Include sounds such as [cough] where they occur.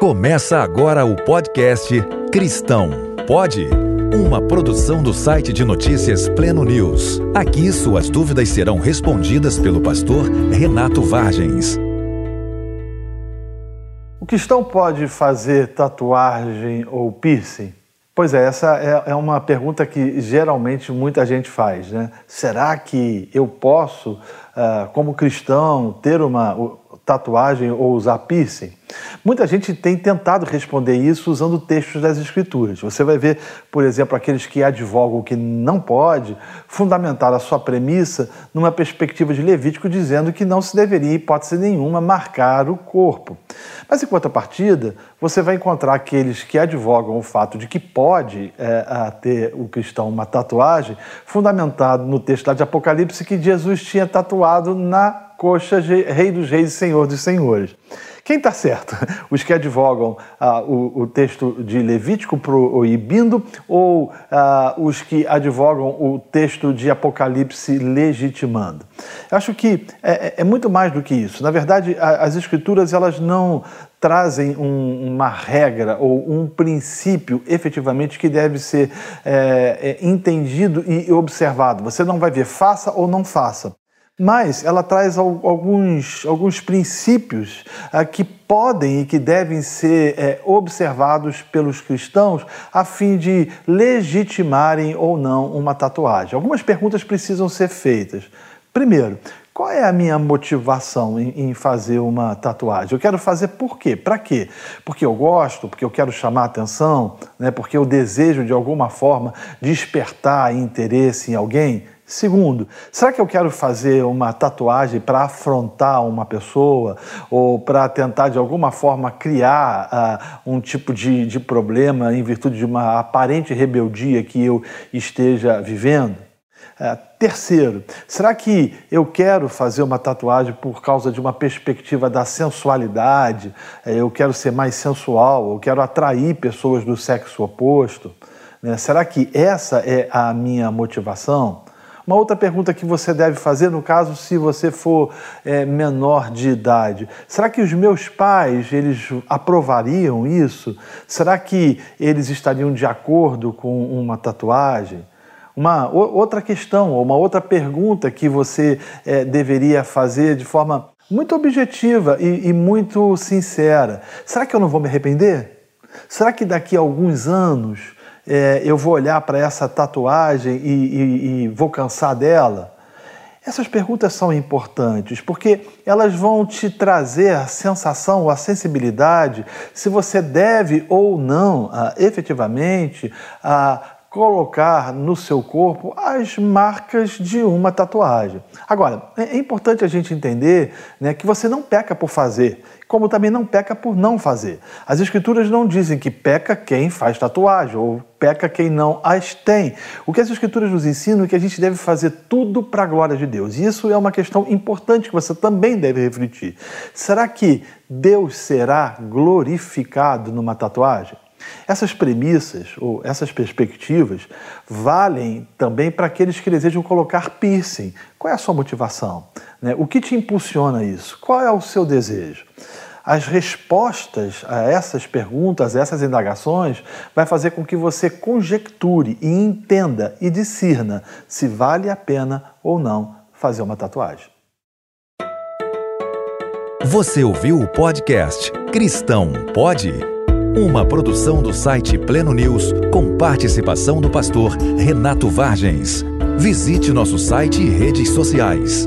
Começa agora o podcast Cristão Pode? Uma produção do site de notícias Pleno News. Aqui suas dúvidas serão respondidas pelo pastor Renato Vargens. O cristão pode fazer tatuagem ou piercing? Pois é, essa é, é uma pergunta que geralmente muita gente faz, né? Será que eu posso, uh, como cristão, ter uma tatuagem ou usar piercing? Muita gente tem tentado responder isso usando textos das Escrituras. Você vai ver, por exemplo, aqueles que advogam que não pode fundamentar a sua premissa numa perspectiva de Levítico, dizendo que não se deveria, em hipótese nenhuma, marcar o corpo. Mas, em contrapartida, você vai encontrar aqueles que advogam o fato de que pode é, ter o cristão uma tatuagem, fundamentado no texto de Apocalipse que Jesus tinha tatuado na coxa Rei dos Reis e Senhor dos Senhores. Quem está certo? [laughs] Os que advogam ah, o, o, texto de Levítico proibindo ou ah, os que advogam o texto de Apocalipse legitimando? Acho que é, é, é muito mais do que isso. Na verdade, a, as escrituras elas não trazem um, uma regra ou um princípio efetivamente que deve ser é, é entendido e observado. Você não vai ver faça ou não faça mas ela traz alguns, alguns princípios ah, que podem e que devem ser é, observados pelos cristãos a fim de legitimarem ou não uma tatuagem. Algumas perguntas precisam ser feitas. Primeiro, qual é a minha motivação em, fazer uma tatuagem? Eu quero fazer por quê? Para quê? Porque eu gosto, porque eu quero chamar atenção, né? porque eu desejo de alguma forma despertar interesse em alguém? Segundo, será que eu quero fazer uma tatuagem para afrontar uma pessoa ou para tentar de alguma forma criar uh, um tipo de, de problema em virtude de uma aparente rebeldia que eu esteja vivendo? Uh, terceiro, será que eu quero fazer uma tatuagem por causa de uma perspectiva da sensualidade? Uh, eu quero ser mais sensual, eu quero atrair pessoas do sexo oposto? Né? Será que essa é a minha motivação? Uma outra pergunta que você deve fazer no caso se você for é, menor de idade: será que os meus pais eles aprovariam isso? Será que eles estariam de acordo com uma tatuagem? Uma outra questão, ou uma outra pergunta que você é, deveria fazer de forma muito objetiva e, e muito sincera: será que eu não vou me arrepender? Será que daqui a alguns anos é, eu vou olhar para essa tatuagem e, e, e vou cansar dela? Essas perguntas são importantes porque elas vão te trazer a sensação ou a sensibilidade se você deve ou não, efetivamente, colocar no seu corpo as marcas de uma tatuagem. Agora, é importante a gente entender né, que você não peca por fazer, como também não peca por não fazer. As escrituras não dizem que peca quem faz tatuagem ou peca quem não as tem. O que as escrituras nos ensinam é que a gente deve fazer tudo para a glória de Deus. E isso é uma questão importante que você também deve refletir. Será que Deus será glorificado numa tatuagem? Essas premissas ou essas perspectivas valem também para aqueles que desejam colocar piercing. Qual é a sua motivação? Né? O que te impulsiona isso? Qual é o seu desejo? As respostas a essas perguntas, a essas indagações, vai fazer com que você conjecture e entenda e discirna se vale a pena ou não fazer uma tatuagem. Você ouviu o podcast Cristão Pode? Uma produção do site Pleno News com participação do pastor Renato Vargens. Visite nosso site e redes sociais.